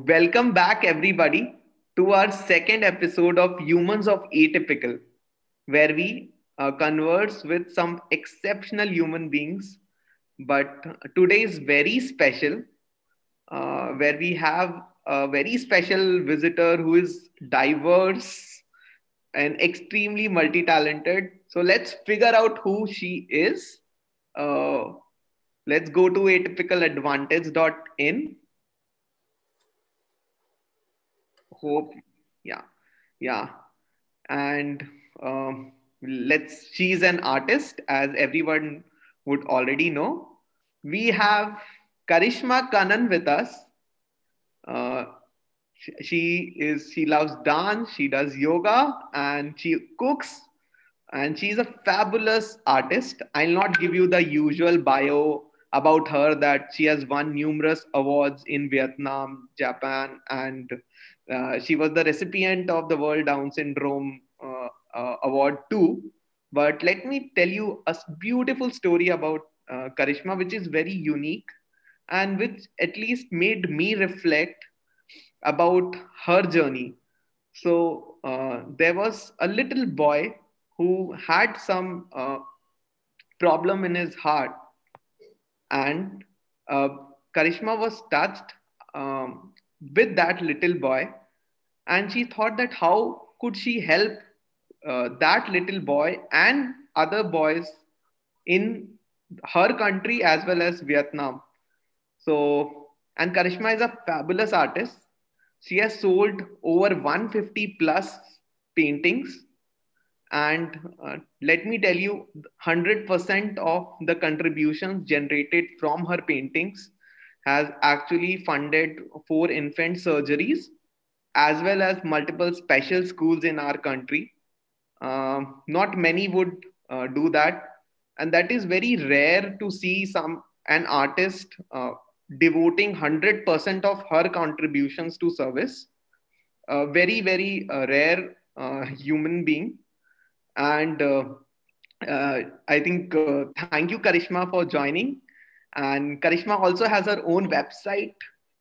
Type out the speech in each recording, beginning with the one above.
Welcome back, everybody, to our second episode of Humans of Atypical, where we uh, converse with some exceptional human beings. But today is very special, uh, where we have a very special visitor who is diverse and extremely multi talented. So let's figure out who she is. Uh, let's go to atypicaladvantage.in hope. Yeah. Yeah. And um, let's she's an artist as everyone would already know. We have karishma kannan with us. Uh, she, she is she loves dance she does yoga and she cooks and she's a fabulous artist. I'll not give you the usual bio about her that she has won numerous awards in vietnam japan and she was the recipient of the World Down Syndrome uh, uh, Award too. But let me tell you a beautiful story about uh, Karishma, which is very unique and which at least made me reflect about her journey. So uh, there was a little boy who had some problem in his heart, and Karishma was touched um, with that little boy. And she thought that how could she help uh, that little boy and other boys in her country as well as vietnam. So and karishma is a fabulous artist. She has sold over 150 plus paintings. And uh, let me tell you 100% of the contributions generated from her paintings has actually funded four infant surgeries as well as multiple special schools in our country. Um, not many would uh, do that, and that is very rare to see some an artist uh, devoting 100% of her contributions to service. A very very uh, rare uh, human being, and uh, uh, I think thank you Karishma for joining and Karishma also has her own website,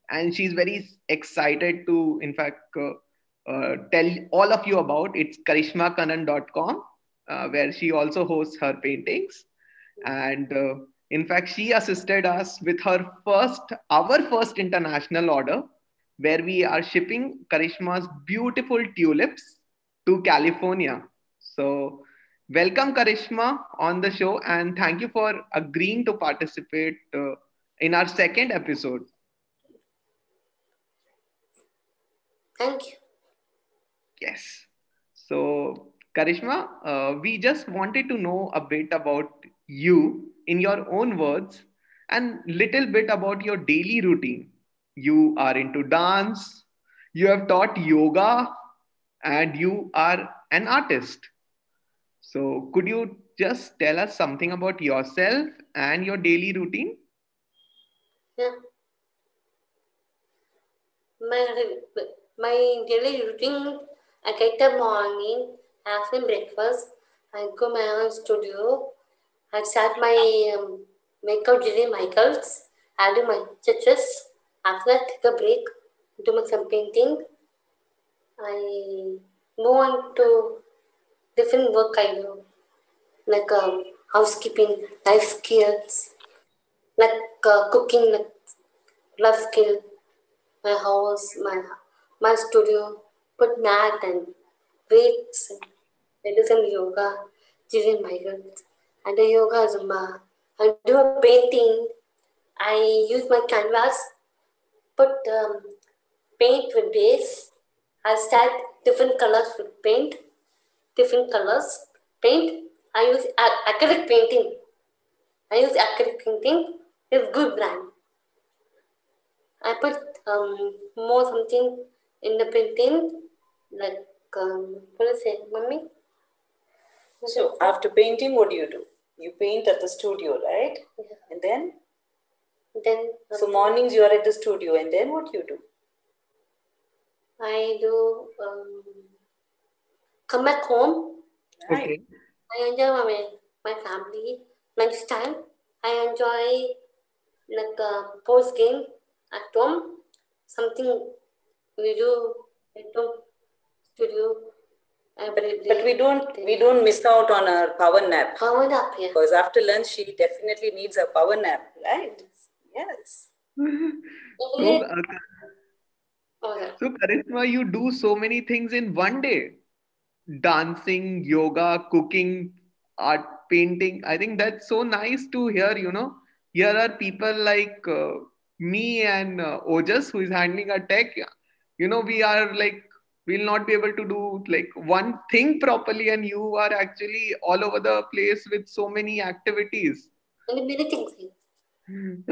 and she's very excited to, in fact, uh, uh, tell all of you about. It's karishmakannan.com, uh, where she also hosts her paintings. And uh, in fact, she assisted us with her first, our first international order, where we are shipping Karishma's beautiful tulips to California. So welcome karishma on the show and thank you for agreeing to participate uh, in our second episode. Thank you. Yes. So karishma uh, we just wanted to know a bit about you in your own words and little bit about your daily routine. You are into dance you have taught yoga and you are an artist so, could you just tell us something about yourself and your daily routine? Yeah. My, my daily routine I get up morning, have after breakfast, I go my own studio, I start my um, makeup during Michaels, I do my sketches, after that take a break, do my some painting, I move on to different work I do, like um, housekeeping, life skills, like uh, cooking, like life skill, my house, my my studio, put mat and weights, and I do some yoga during my. I do yoga zumba. I do a painting. I use my canvas, put um, paint with base. I start different colors with paint different colors. Paint, I use acrylic painting. I use acrylic painting. It's good brand. I put um, more something in the painting, like um, what is it, mommy? So after painting, what do you do? You paint at the studio, right? Yeah. And then? Then. Um, so mornings you are at the studio, and then what do you do? I do um, come back home. Okay. I enjoy my, my family. Next time, I enjoy like uh, post game at home. Something We do bedroom, studio, every day. But we don't we don't miss out on our power nap. Power nap, here. Because after lunch she definitely needs a power nap, right? Yes. so, uh, Okay. so Karishma, you do so many things in one day. Dancing, yoga, cooking, art, painting. I think that's so nice to hear, you know. Here are people like uh, me and uh, Ojas who is handling our tech. You know, we are like, we'll not be able to do like one thing properly, and you are actually all over the place with so many activities. And many things.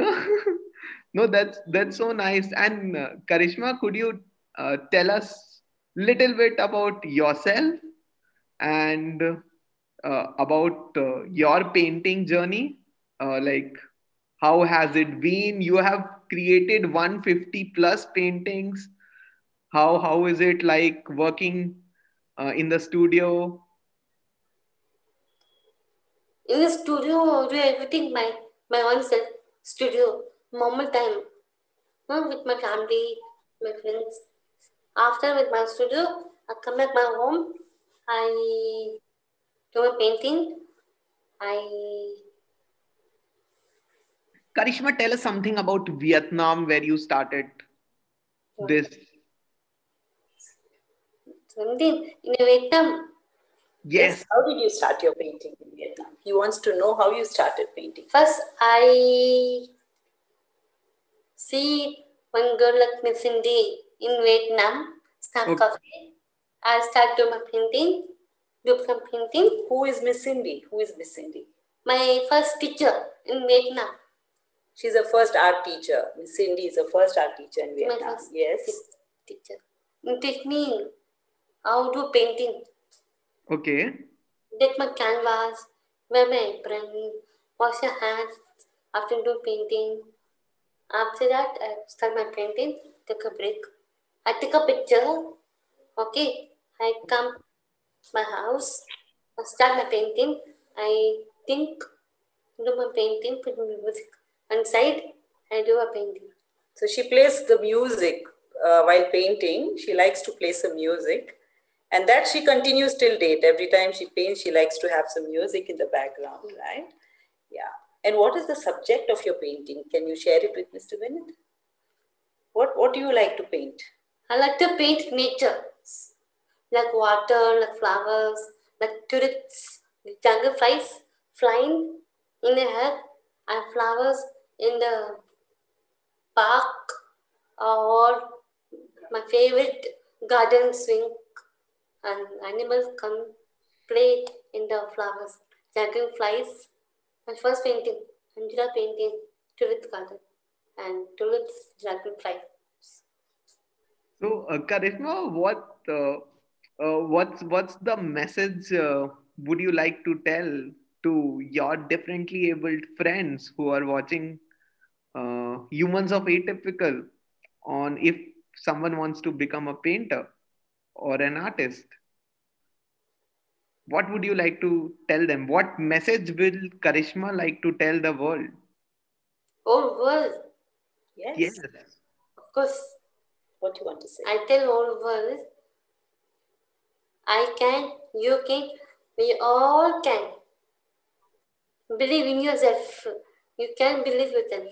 no, that's that's so nice. And uh, Karishma, could you uh, tell us little bit about yourself and uh, about uh, your painting journey? Uh, like, how has it been? You have created 150 plus paintings. How how is it like working uh, in the studio? In the studio, do everything my my own self. Studio, normal time. Huh, with my family, my friends. After with my studio, I come back my home. I do my painting. I Karishma, tell us something about Vietnam where you started this. something in Vietnam. Yes. How did you start your painting in Vietnam? He wants to know how you started painting. First, I see one girl like Miss Cindy in Vietnam, Snap Okay. Cafe. I start doing my painting, do some painting. Who is Miss Cindy? Who is Miss Cindy? My first teacher in Vietnam. She's the first art teacher. Miss Cindy is the first art teacher in Vietnam. Yes. teacher. Mm, he teach me how to painting. Okay. Take my canvas, wear my apron, wash your hands after do painting. After that, I start my painting, take a break. I take a picture. Okay, I come my house, I start my painting. I think, do my painting, put my music inside, I do a painting. So she plays the music uh, while painting. She likes to play some music. And that she continues till date. Every time she paints, she likes to have some music in the background, right? Yeah. And what is the subject of your painting? Can you share it with Mr. Vinit? What What do you like to paint? I like to paint nature, like water, like flowers, like turrets, like dragonflies flying in the air, and flowers in the park, or my favorite garden swing, and animals come play in the flowers. Dragonflies, my first painting, Andira painting, tulip garden, and tulips, dragonfly. So, uh, Karishma, what uh, uh, what's what's the message uh, would you like to tell to your differently abled friends who are watching uh, Humans of Atypical on if someone wants to become a painter or an artist? What would you like to tell them? What message will Karishma like to tell the world? Whole world, Yes. Yes. of course. What do you want to say? I tell whole world, I can, you can, we all can. Believe in yourself. You can believe yourself.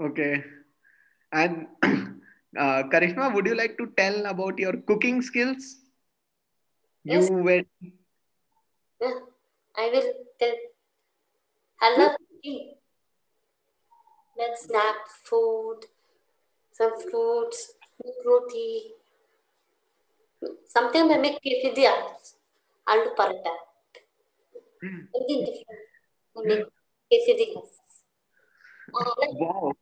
Okay. And uh, Karishma, would you like to tell about your cooking skills? You Yes. were Yeah, I will tell. I love cooking. Like snack food, some fruits, roti. Sometimes I make quesadillas, aloo paratha. Something different. I make quesadillas. I like wow.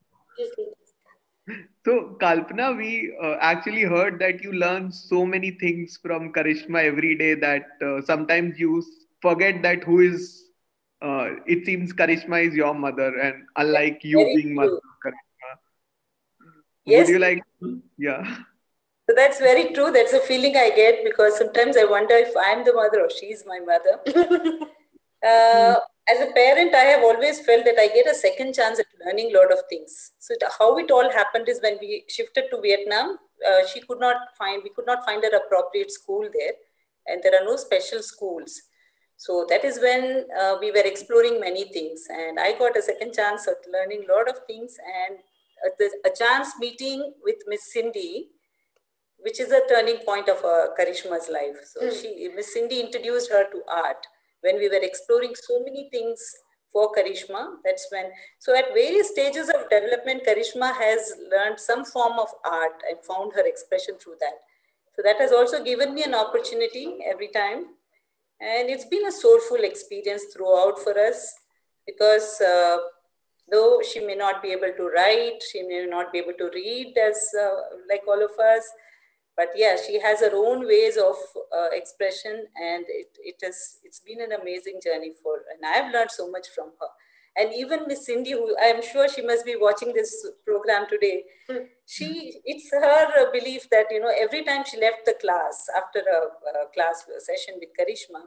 So Kalpana, we uh, actually heard that you learn so many things from Karishma every day that uh, sometimes you forget that who is. Uh, it seems Karishma is your mother, and unlike you Very being mother true. Karishma. Yes. Would you like? Yeah. So that's very true. That's a feeling I get because sometimes I wonder if I'm the mother or she's my mother. uh, as a parent, I have always felt that I get a second chance at learning a lot of things. So how it all happened is when we shifted to Vietnam, uh, she could not find, we could not find her appropriate school there. And there are no special schools. So that is when uh, we were exploring many things. And I got a second chance at learning a lot of things and a, chance meeting with Miss Cindy, which is a turning point of uh, Karishma's life. So mm. she, Miss Cindy introduced her to art when we were exploring so many things for Karishma. That's when, so at various stages of development, Karishma has learned some form of art and found her expression through that. So that has also given me an opportunity every time. And it's been a soulful experience throughout for us because uh, though she may not be able to write, she may not be able to read as uh, like all of us, but yeah, she has her own ways of uh, expression, and it, it has it's been an amazing journey for, and I've learned so much from her. And even Miss Cindy, who I'm sure she must be watching this program today, mm. she it's her belief that you know every time she left the class after a, a class a session with Karishma,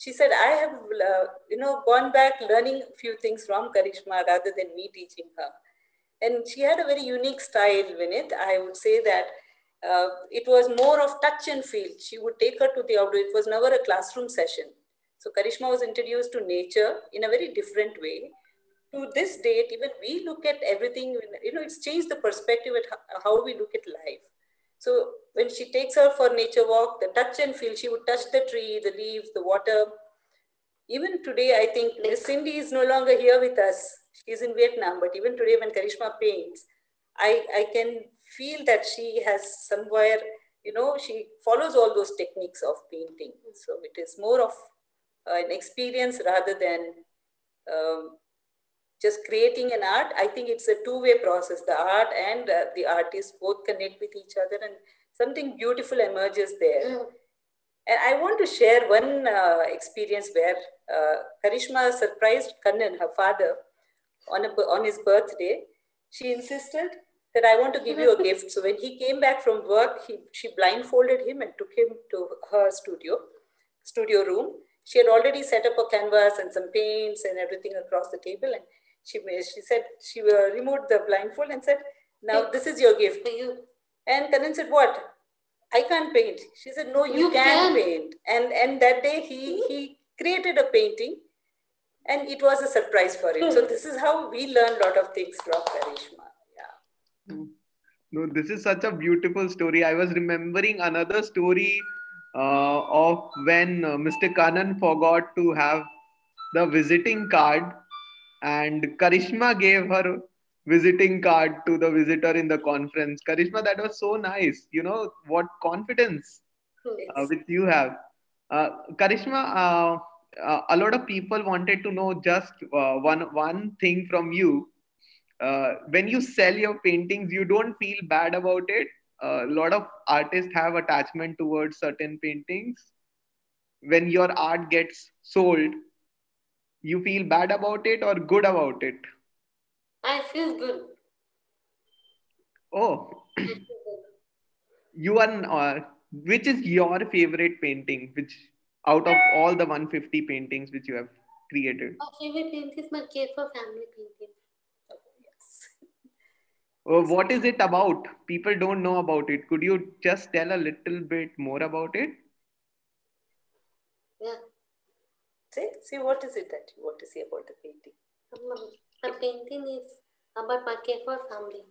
she said, I have, uh, you know, gone back learning a few things from Karishma rather than me teaching her. And she had a very unique style, Vinit. I would say that uh, it was more of touch and feel. She would take her to the outdoor. It was never a classroom session. So Karishma was introduced to nature in a very different way. To this date, even we look at everything, you know, it's changed the perspective at how we look at life. So when she takes her for nature walk, the touch and feel, she would touch the tree, the leaves, the water. Even today, I think Cindy is no longer here with us. She's in Vietnam, but even today when Karishma paints, I, I can feel that she has somewhere, you know, she follows all those techniques of painting. So it is more of an experience rather than um, just creating an art. I think it's a two-way process. The art and uh, the artist both connect with each other and something beautiful emerges there. Mm. And I want to share one uh, experience where uh, Karishma surprised Kannan, her father, on, a, on his birthday. She insisted that I want to give you a gift. So when he came back from work, he, she blindfolded him and took him to her studio, studio room. She had already set up a canvas and some paints and everything across the table. And she, she said, she uh, removed the blindfold and said, now this is your gift. You. And Kannan said, what? I can't paint. She said, no, you, you can, can, paint. And, and that day he, he created a painting and it was a surprise for him. So this is how we learn a lot of things from Karishma. Yeah. No, this is such a beautiful story. I was remembering another story uh, of when uh, Mr. Kannan forgot to have the visiting card, and Karishma gave her visiting card to the visitor in the conference. Karishma, that was so nice. You know what confidence uh, which you have. Uh, Karishma, uh, uh, a lot of people wanted to know just one one thing from you uh, when you sell your paintings you don't feel bad about it a lot of artists have attachment towards certain paintings when your art gets sold you feel bad about it or good about it i feel good oh you are uh, which is your favorite painting which out of all the 150 paintings which you have created my favorite painting is my care for family painting uh, what is it about? People don't know about it. Could you just tell a little bit more about it? Yeah. See, see what is it that you want to say about the painting? The painting is about my care for family.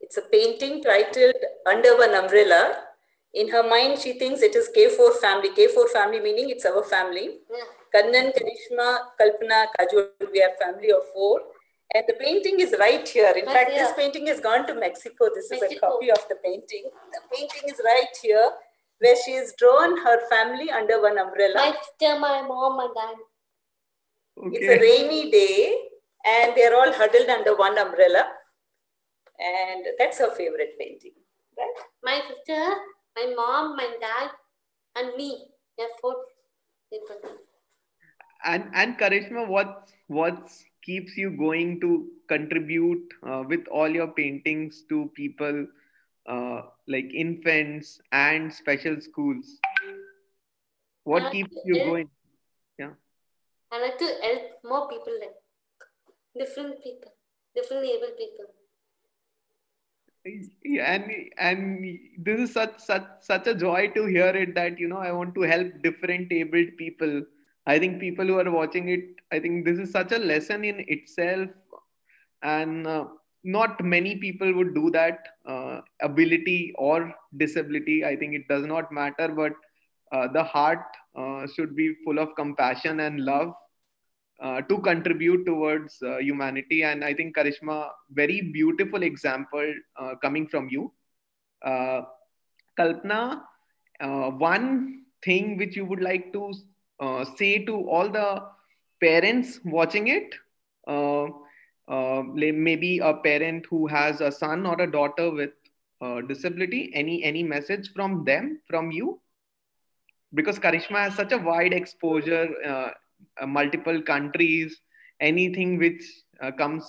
It's a painting titled Under One Umbrella. In her mind, she thinks it is K4 family. K4 family meaning it's our family. Yeah. Kannan, Karishma, Kalpana, Kajol, we are family of four. And the painting is right here. In fact, here. this painting has gone to Mexico. This Mexico. is a copy of the painting. The painting is right here, where she has drawn her family under one umbrella. My sister, my mom, and dad. Okay. It's a rainy day, and they're all huddled under one umbrella. And that's her favorite painting, right? My sister, my mom, my dad, and me. There are four people. And and Karishma, what what's keeps you going to contribute uh, with all your paintings to people uh, like infants and special schools what keeps you going yeah I like to help more people like different people, different able people. And and this is such such such a joy to hear it that you know I want to help different abled people. I think people who are watching it, I think this is such a lesson in itself, and uh, not many people would do that. Uh, ability or disability, I think it does not matter, but uh, the heart uh, should be full of compassion and love uh, to contribute towards uh, humanity. And I think Karishma, very beautiful example uh, coming from you. Uh, Kalpana, uh, one thing which you would like to uh, say to all the parents watching it, maybe a parent who has a son or a daughter with disability, any any message from them, from you? Because Karishma has such a wide exposure multiple countries, anything which uh, comes,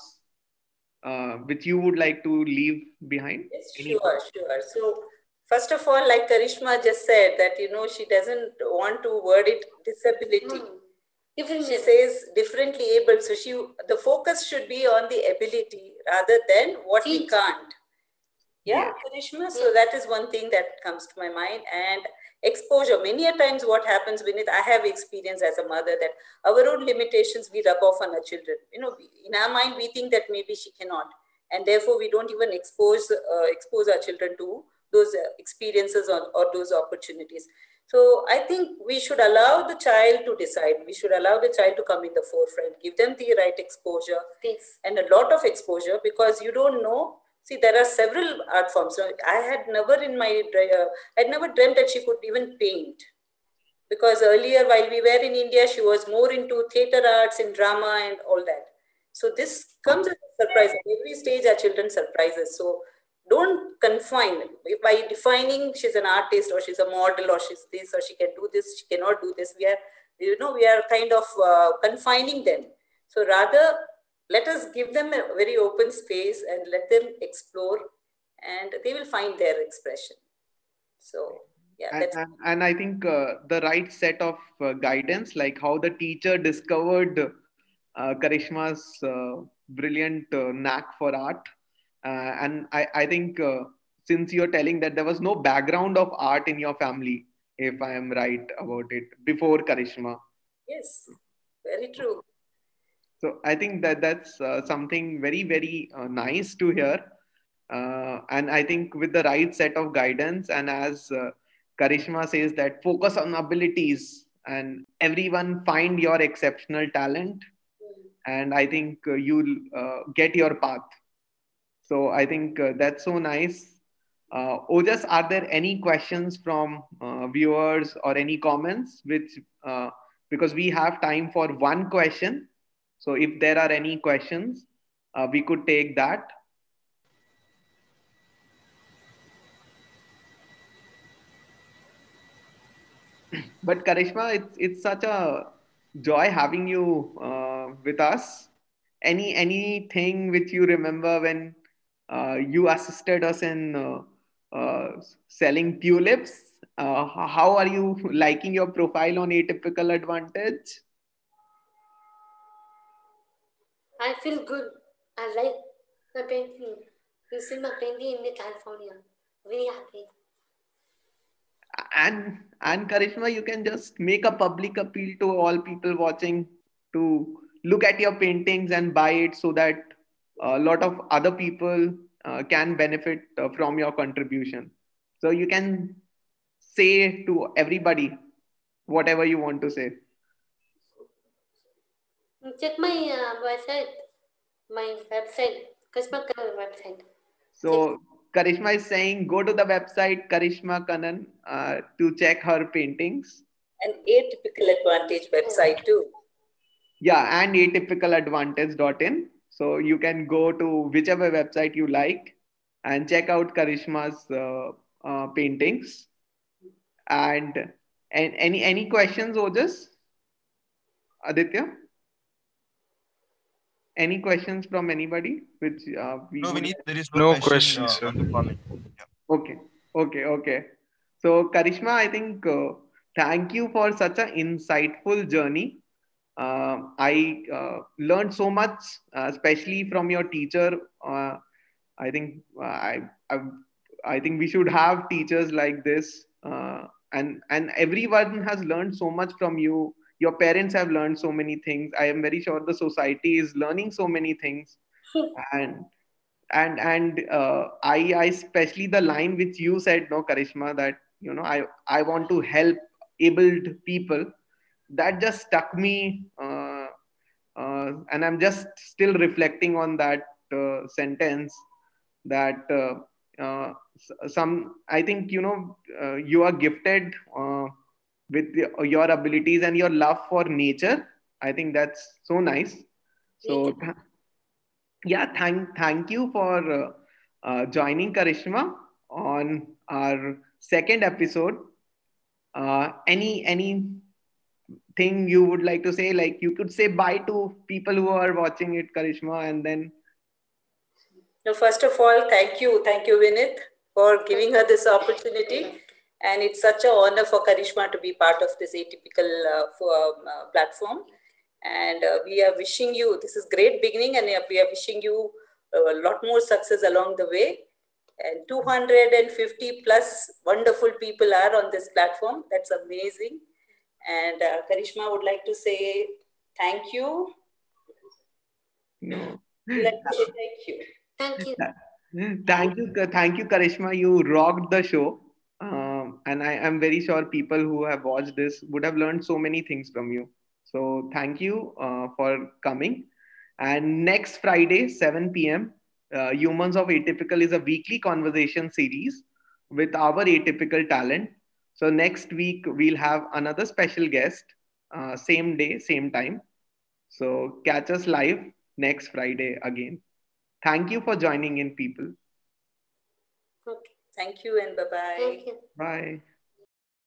uh, which you would like to leave behind? Yes, sure, sure. So first of all, like Karishma just said, that you know she doesn't want to word it disability. Mm. She says differently able. So she the focus should be on the ability rather than what he can't. Yeah, yeah. Karishma. So that is one thing that comes to my mind. And exposure. Many a times what happens Vinith, i have experience as a mother that our own limitations we rub off on our children. You know in our mind we think that maybe she cannot. And therefore we don't even expose uh, expose our children to those uh, experiences or, or those opportunities. So i think we should allow the child to decide. We should allow the child to come in the forefront. Give them the right exposure yes. and a lot of exposure because you don't know See, there are several art forms. So I had never in my, uh, I had never dreamt that she could even paint. Because earlier, while we were in India, she was more into theater arts and drama and all that. So this comes as a surprise. Every stage, our children surprises. So don't confine by defining she's an artist or she's a model or she's this or she can do this, she cannot do this. We are, you know, we are kind of uh, confining them. So rather let us give them a very open space and let them explore and they will find their expression. So yeah and, and, and i think uh, the right set of uh, guidance like how the teacher discovered uh, karishma's uh, brilliant uh, knack for art. Uh, and i, I think since you're telling that there was no background of art in your family if i am right about it before karishma. Yes very true so I think that that's uh, something very, very uh, nice to hear. Uh, and I think with the right set of guidance, and as uh, Karishma says, that focus on abilities and everyone find your exceptional talent. And I think uh, you'll uh, get your path. So I think that's so nice. Uh, Ojas, are there any questions from viewers or any comments? Which because we have time for one question so if there are any questions, uh, we could take that. but Karishma, it's, it's such a joy having you uh, with us. Any anything which you remember when uh, you assisted us in uh, uh, selling tulips? Uh, how are you liking your profile on Atypical Advantage? I feel good. I like my painting. You see my painting in the California. Very happy. And and Karishma, you can just make a public appeal to all people watching to look at your paintings and buy it so that a lot of other people uh, can benefit uh, from your contribution. So you can say to everybody whatever you want to say. Check my uh, website, my website, Karishma Kannan website. So Karishma is saying go to the website Karishma Kannan uh, to check her paintings. And Atypical Advantage website too. Yeah, and atypicaladvantage.in. So you can go to whichever website you like and check out Karishma's uh, uh, paintings. And, and any any questions, Ojas? Aditya? Any questions from anybody? Which uh, we no, Vinith, there is no, no question, questions. Uh, yeah. Okay, okay, okay. So Karishma, I think uh, thank you for such an insightful journey. uh, I uh, learned so much, uh, especially from your teacher. Uh, I think uh, I, I, I think we should have teachers like this, uh, and and everyone has learned so much from you. Your parents have learned so many things. I am very sure the society is learning so many things, and and and I I especially the line which you said, no, Karishma, that you know I I want to help abled people that just stuck me uh, uh, and i'm just still reflecting on that uh, sentence that uh, uh, some i think you know uh, you are gifted with your abilities and your love for nature i think that's so nice so th- yeah thank thank you for uh, uh, joining karishma on our second episode uh, any any thing you would like to say? Like you could say bye to people who are watching it, Karishma, and then. No, first of all, thank you, thank you, Vinith, for giving her this opportunity. And it's such an honor for Karishma to be part of this atypical uh, for, um, uh, platform. And uh, we are wishing you, this is great beginning, and we are wishing you a lot more success along the way. And 250 plus wonderful people are on this platform. That's amazing and uh, Karishma would like to say thank you. No. Let me say thank you. Thank you. Thank you, thank you, Karishma. You rocked the show. Um, and I am very sure people who have watched this would have learned so many things from you. So thank you uh, for coming. And next Friday, 7 p.m., uh, Humans of Atypical is a weekly conversation series with our atypical talent so next week we'll have another special guest, uh, same day, same time. So catch us live next Friday again. Thank you for joining in, people. Okay. Thank you and bye-bye. Thank you. Bye.